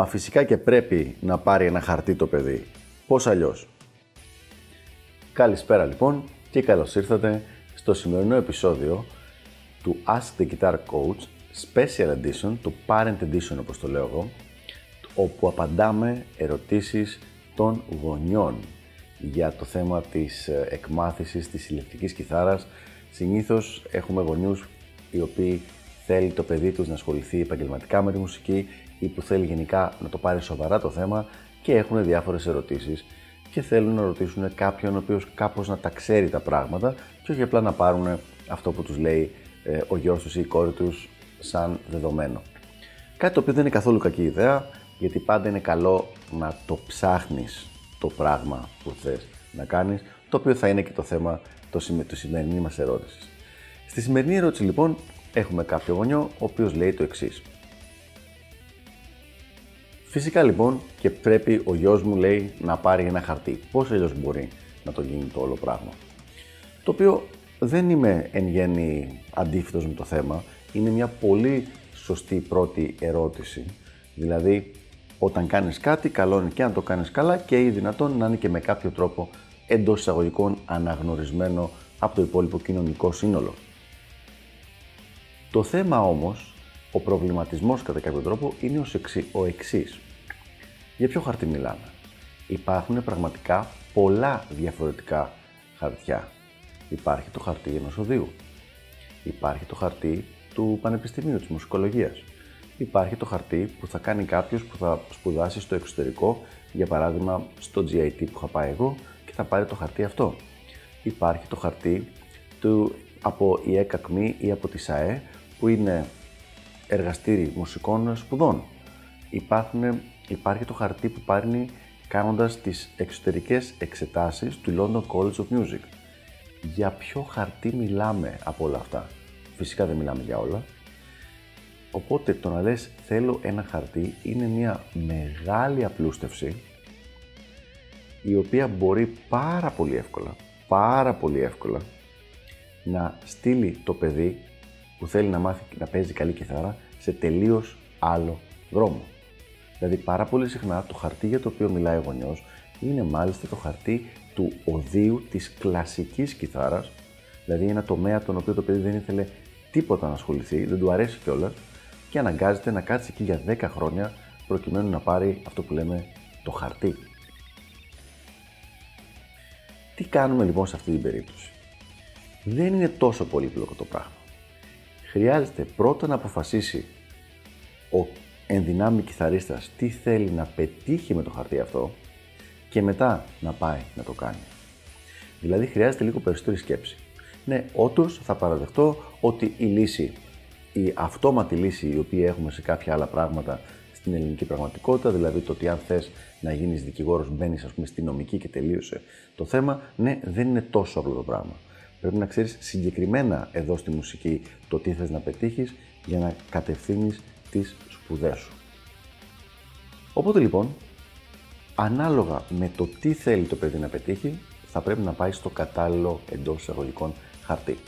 Μα φυσικά και πρέπει να πάρει ένα χαρτί το παιδί. Πώς αλλιώς; Καλησπέρα λοιπόν και καλώς ήρθατε στο σημερινό επεισόδιο του Ask the Guitar Coach Special Edition, το Parent Edition όπως το λέω εγώ, όπου απαντάμε ερωτήσεις των γονιών για το θέμα της ε, εκμάθησης της ηλεκτρικής κιθάρας. Συνήθως έχουμε γονιούς οι οποίοι θέλει το παιδί τους να ασχοληθεί επαγγελματικά με τη μουσική ή που θέλει γενικά να το πάρει σοβαρά το θέμα και έχουν διάφορες ερωτήσεις και θέλουν να ρωτήσουν κάποιον ο οποίος κάπως να τα ξέρει τα πράγματα και όχι απλά να πάρουν αυτό που τους λέει ε, ο γιος τους ή η κόρη τους σαν δεδομένο. Κάτι το οποίο δεν είναι καθόλου κακή ιδέα, γιατί πάντα είναι καλό να το ψάχνεις το πράγμα που θες να κάνεις, το οποίο θα είναι και το θέμα το, το σημερινής μας ερώτησης. Στη σημερινή ερώτηση λοιπόν έχουμε κάποιο γονιό ο οποίος λέει το εξής. Φυσικά λοιπόν και πρέπει ο γιος μου λέει να πάρει ένα χαρτί. Πώς αλλιώς μπορεί να το γίνει το όλο πράγμα; Το οποίο δεν είμαι εν γέννη αντίθετος με το θέμα. Είναι μια πολύ σωστή πρώτη ερώτηση. Δηλαδή, όταν κάνεις κάτι, καλό είναι και να το κάνεις καλά και ή δυνατόν να είναι και με κάποιο τρόπο εντός εισαγωγικών αναγνωρισμένο από το υπόλοιπο κοινωνικό σύνολο. Το θέμα όμως, ο προβληματισμός κατά κάποιο τρόπο είναι ο εξής. Για ποιο χαρτί μιλάμε; Υπάρχουν πραγματικά πολλά διαφορετικά χαρτιά. Υπάρχει το χαρτί ενός οδείου. Υπάρχει το χαρτί του Πανεπιστημίου της Μουσικολογίας. Υπάρχει το χαρτί που θα κάνει κάποιος που θα σπουδάσει στο εξωτερικό, για παράδειγμα στο GIT που είχα πάει εγώ και θα πάρει το χαρτί αυτό. Υπάρχει το χαρτί του από η ΕΚΑΚΜΗ ή από τη ΣΑΕ που είναι εργαστήρι μουσικών σπουδών. Υπάρχουν, υπάρχει το χαρτί που πάρνει κάνοντας τις εξωτερικές εξετάσεις του London College of Music. Για ποιο χαρτί μιλάμε από όλα αυτά; Φυσικά δεν μιλάμε για όλα. Οπότε το να λες θέλω ένα χαρτί είναι μια μεγάλη απλούστευση η οποία μπορεί πάρα πολύ εύκολα, πάρα πολύ εύκολα να στείλει το παιδί που θέλει να μάθει να παίζει καλή κιθάρα σε τελείως άλλο δρόμο. Δηλαδή, πάρα πολύ συχνά το χαρτί για το οποίο μιλάει ο γονιός είναι μάλιστα το χαρτί του οδείου της κλασικής κιθάρας, δηλαδή ένα τομέα τον οποίο το παιδί δεν ήθελε τίποτα να ασχοληθεί, δεν του αρέσει κιόλας και αναγκάζεται να κάτσει εκεί για 10 χρόνια προκειμένου να πάρει αυτό που λέμε το χαρτί. Τι κάνουμε λοιπόν σε αυτή την περίπτωση; Δεν είναι τόσο πολύπλοκο το πράγμα χρειάζεται πρώτα να αποφασίσει ο ενδυνάμει κιθαρίστας τι θέλει να πετύχει με το χαρτί αυτό και μετά να πάει να το κάνει. Δηλαδή χρειάζεται λίγο περισσότερη σκέψη. Ναι, όντως θα παραδεχτώ ότι η λύση, η αυτόματη λύση η οποία έχουμε σε κάποια άλλα πράγματα στην ελληνική πραγματικότητα, δηλαδή το ότι αν θες να γίνεις δικηγόρος, μπαίνεις ας πούμε στη νομική και τελείωσε το θέμα, ναι, δεν είναι τόσο απλό το πράγμα. Πρέπει να ξέρεις συγκεκριμένα εδώ στη μουσική το τι θες να πετύχεις για να κατευθύνεις τις σπουδές σου. Οπότε λοιπόν, ανάλογα με το τι θέλει το παιδί να πετύχει, θα πρέπει να πάει στο κατάλληλο εντός εισαγωγικών χαρτί.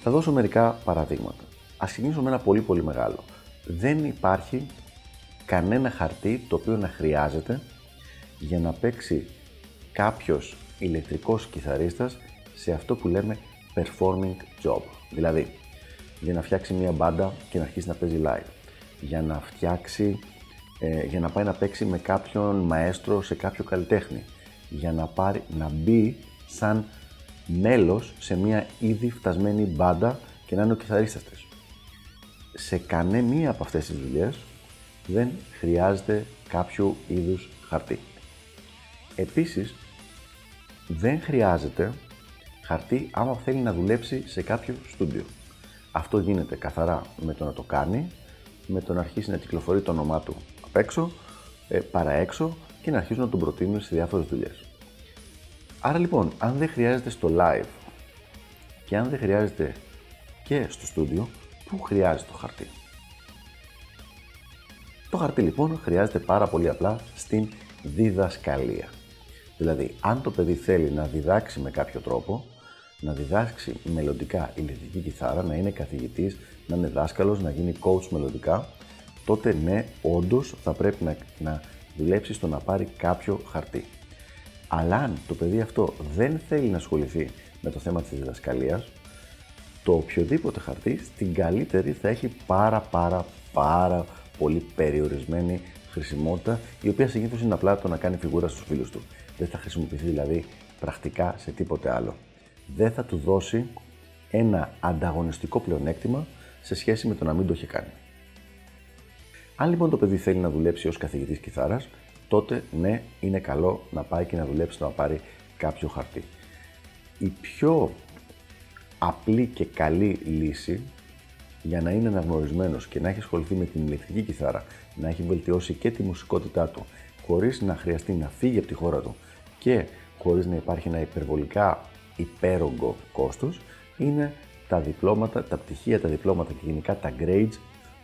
Θα δώσω μερικά παραδείγματα. Ας ξεκινήσω με ένα πολύ πολύ μεγάλο. Δεν υπάρχει κανένα χαρτί το οποίο να χρειάζεται για να παίξει κάποιος ηλεκτρικός κιθαρίστας σε αυτό που λέμε performing job. Δηλαδή, για να φτιάξει μια μπάντα και να αρχίσει να παίζει live. Για να φτιάξει, ε, για να πάει να παίξει με κάποιον μαέστρο σε κάποιο καλλιτέχνη. Για να, πάρει, να μπει σαν μέλος σε μια ήδη φτασμένη μπάντα και να είναι ο κιθαρίστας της. Σε κανένα από αυτές τις δουλειές δεν χρειάζεται κάποιο είδους χαρτί. Επίσης, δεν χρειάζεται χαρτί άμα θέλει να δουλέψει σε κάποιο στούντιο. Αυτό γίνεται καθαρά με το να το κάνει, με το να αρχίσει να κυκλοφορεί το όνομά του απ' έξω, ε, παρά έξω και να αρχίσουν να τον προτείνουν σε διάφορες δουλειές. Άρα λοιπόν, αν δεν χρειάζεται στο live και αν δεν χρειάζεται και στο στούντιο, πού χρειάζεται το χαρτί; Το χαρτί λοιπόν χρειάζεται πάρα πολύ απλά στην διδασκαλία. Δηλαδή, αν το παιδί θέλει να διδάξει με κάποιο τρόπο, να διδάξει μελλοντικά ηλεκτρική κιθάρα, να είναι καθηγητής, να είναι δάσκαλος, να γίνει coach μελλοντικά, τότε ναι, όντως θα πρέπει να, να δουλέψει στο να πάρει κάποιο χαρτί. Αλλά αν το παιδί αυτό δεν θέλει να ασχοληθεί με το θέμα της διδασκαλίας, το οποιοδήποτε χαρτί στην καλύτερη θα έχει πάρα πάρα πάρα πολύ περιορισμένη χρησιμότητα, η οποία συνήθως είναι απλά το να κάνει φιγούρα στους φίλους του. Δεν θα χρησιμοποιηθεί δηλαδή πρακτικά σε τίποτε άλλο. Δεν θα του δώσει ένα ανταγωνιστικό πλεονέκτημα σε σχέση με το να μην το έχει κάνει. Αν λοιπόν το παιδί θέλει να δουλέψει ως καθηγητής κιθάρας, τότε ναι, είναι καλό να πάει και να δουλέψει να πάρει κάποιο χαρτί. Η πιο απλή και καλή λύση για να είναι αναγνωρισμένος και να έχει ασχοληθεί με την ηλεκτρική κιθάρα, να έχει βελτιώσει και τη μουσικότητά του, χωρίς να χρειαστεί να φύγει από τη χώρα του και χωρίς να υπάρχει ένα υπερβολικά υπέρογκο κόστος, είναι τα διπλώματα, τα πτυχία, τα διπλώματα και γενικά τα grades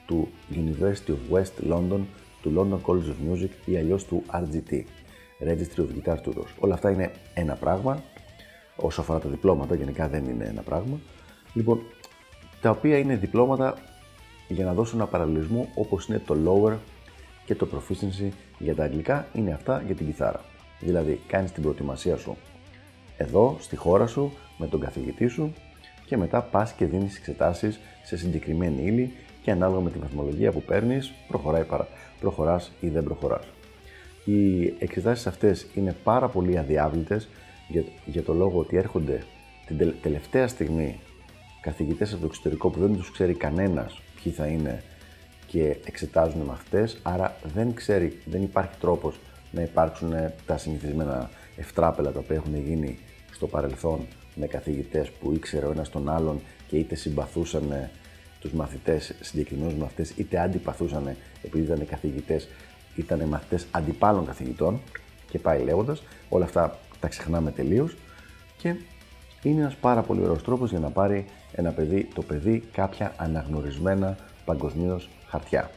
του University of West London, του London College of Music ή αλλιώς του RGT, Registry of Guitar Tutors. Όλα αυτά είναι ένα πράγμα. Όσο αφορά τα διπλώματα, γενικά δεν είναι ένα πράγμα. Λοιπόν, τα οποία είναι διπλώματα για να δώσουν ένα παραλληλισμό όπως είναι το lower και το proficiency για τα αγγλικά είναι αυτά για την κιθάρα. Δηλαδή κάνεις την προετοιμασία σου εδώ, στη χώρα σου, με τον καθηγητή σου και μετά πας και δίνεις εξετάσεις σε συγκεκριμένη ύλη και ανάλογα με τη βαθμολογία που παίρνεις προχωράει, προχωράς ή δεν προχωράς. Οι εξετάσεις αυτές είναι πάρα πολύ αδιάβλητες για, για το λόγο ότι έρχονται την τελευταία στιγμή καθηγητές από το εξωτερικό που δεν τους ξέρει κανένας ποιοι θα είναι και εξετάζουν μαθητέ, άρα δεν, ξέρει, δεν υπάρχει τρόπος να υπάρξουν τα συνηθισμένα ευτράπελα τα οποία έχουν γίνει στο παρελθόν με καθηγητές που ήξερε ο ένας τον άλλον και είτε συμπαθούσαν τους μαθητές, συγκεκριμένους μαθητές, είτε αντιπαθούσαν επειδή ήταν καθηγητές, ήταν μαθητές αντιπάλων καθηγητών και πάει λέγοντας. Όλα αυτά τα ξεχνάμε τελείως και είναι ένας πάρα πολύ ωραίος τρόπος για να πάρει ένα παιδί, το παιδί κάποια αναγνωρισμένα παγκοσμίως χαρτιά.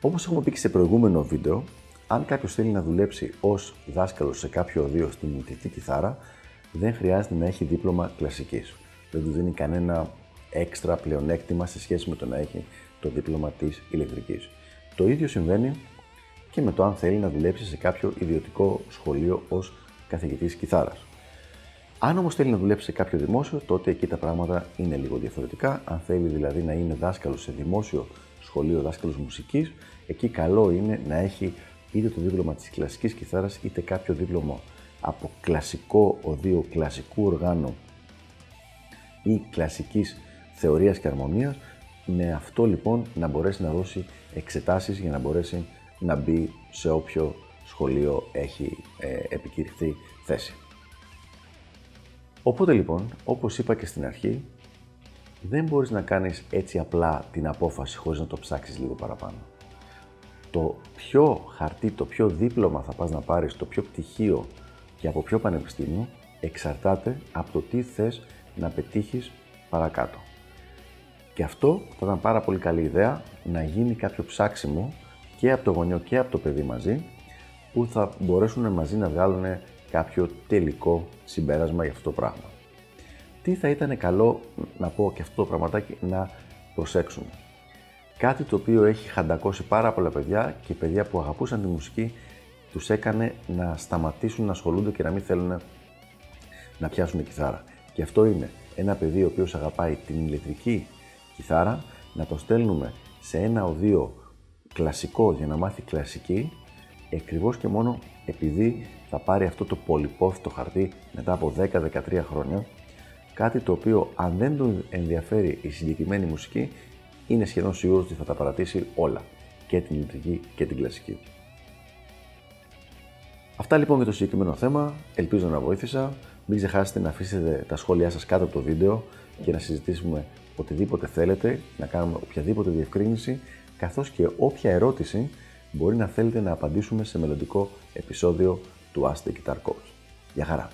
Όπως έχουμε πει και σε προηγούμενο βίντεο, αν κάποιος θέλει να δουλέψει ως δάσκαλος σε κάποιο οδείο στην μυθική κιθάρα, δεν χρειάζεται να έχει δίπλωμα κλασικής. Δεν του δίνει κανένα έξτρα πλεονέκτημα σε σχέση με το να έχει το δίπλωμα της ηλεκτρικής. Το ίδιο συμβαίνει και με το αν θέλει να δουλέψει σε κάποιο ιδιωτικό σχολείο ως καθηγητής κιθάρας. Αν όμως θέλει να δουλέψει σε κάποιο δημόσιο, τότε εκεί τα πράγματα είναι λίγο διαφορετικά. Αν θέλει δηλαδή να είναι δάσκαλος σε δημόσιο σχολείο, δάσκαλος μουσικής, εκεί καλό είναι να έχει είτε το δίπλωμα της κλασικής κιθάρας είτε κάποιο δίπλωμα από κλασικό οδείο, κλασικού οργάνου ή κλασικής θεωρίας και αρμονίας, με αυτό λοιπόν να μπορέσει να δώσει εξετάσεις για να μπορέσει να μπει σε όποιο σχολείο έχει ε, επικηρυχθεί θέση. Οπότε λοιπόν, όπως είπα και στην αρχή, δεν μπορείς να κάνεις έτσι απλά την απόφαση χωρίς να το ψάξεις λίγο παραπάνω. Το ποιο χαρτί, το ποιο δίπλωμα θα πας να πάρεις, το ποιο πτυχίο και από ποιο πανεπιστήμιο εξαρτάται από το τι θες να πετύχεις παρακάτω. Και αυτό θα ήταν πάρα πολύ καλή ιδέα να γίνει κάποιο ψάξιμο και από το γονιό και από το παιδί μαζί που θα μπορέσουν μαζί να βγάλουν κάποιο τελικό συμπέρασμα για αυτό το πράγμα. Τι θα ήταν καλό να πω και αυτό το πραγματάκι να προσέξουμε. Κάτι το οποίο έχει χαντακώσει πάρα πολλά παιδιά και παιδιά που αγαπούσαν τη μουσική τους έκανε να σταματήσουν να ασχολούνται και να μην θέλουν να πιάσουν κιθάρα. Και αυτό είναι ένα παιδί ο οποίος αγαπάει την ηλεκτρική κιθάρα, να το στέλνουμε σε ένα οδείο κλασικό για να μάθει κλασική ακριβώς και μόνο επειδή θα πάρει αυτό το πολυπόθητο χαρτί μετά από 10-13 χρόνια, κάτι το οποίο αν δεν τον ενδιαφέρει η συγκεκριμένη μουσική, είναι σχεδόν σίγουρος ότι θα τα παρατήσει όλα, και την ηλεκτρική και την κλασική. Αυτά λοιπόν για το συγκεκριμένο θέμα. Ελπίζω να βοήθησα. Μην ξεχάσετε να αφήσετε τα σχόλιά σας κάτω από το βίντεο και να συζητήσουμε οτιδήποτε θέλετε, να κάνουμε οποιαδήποτε διευκρίνηση, καθώς και όποια ερώτηση μπορεί να θέλετε να απαντήσουμε σε μελλοντικό επεισόδιο του Ask the Guitar Coach. Γεια χαρά!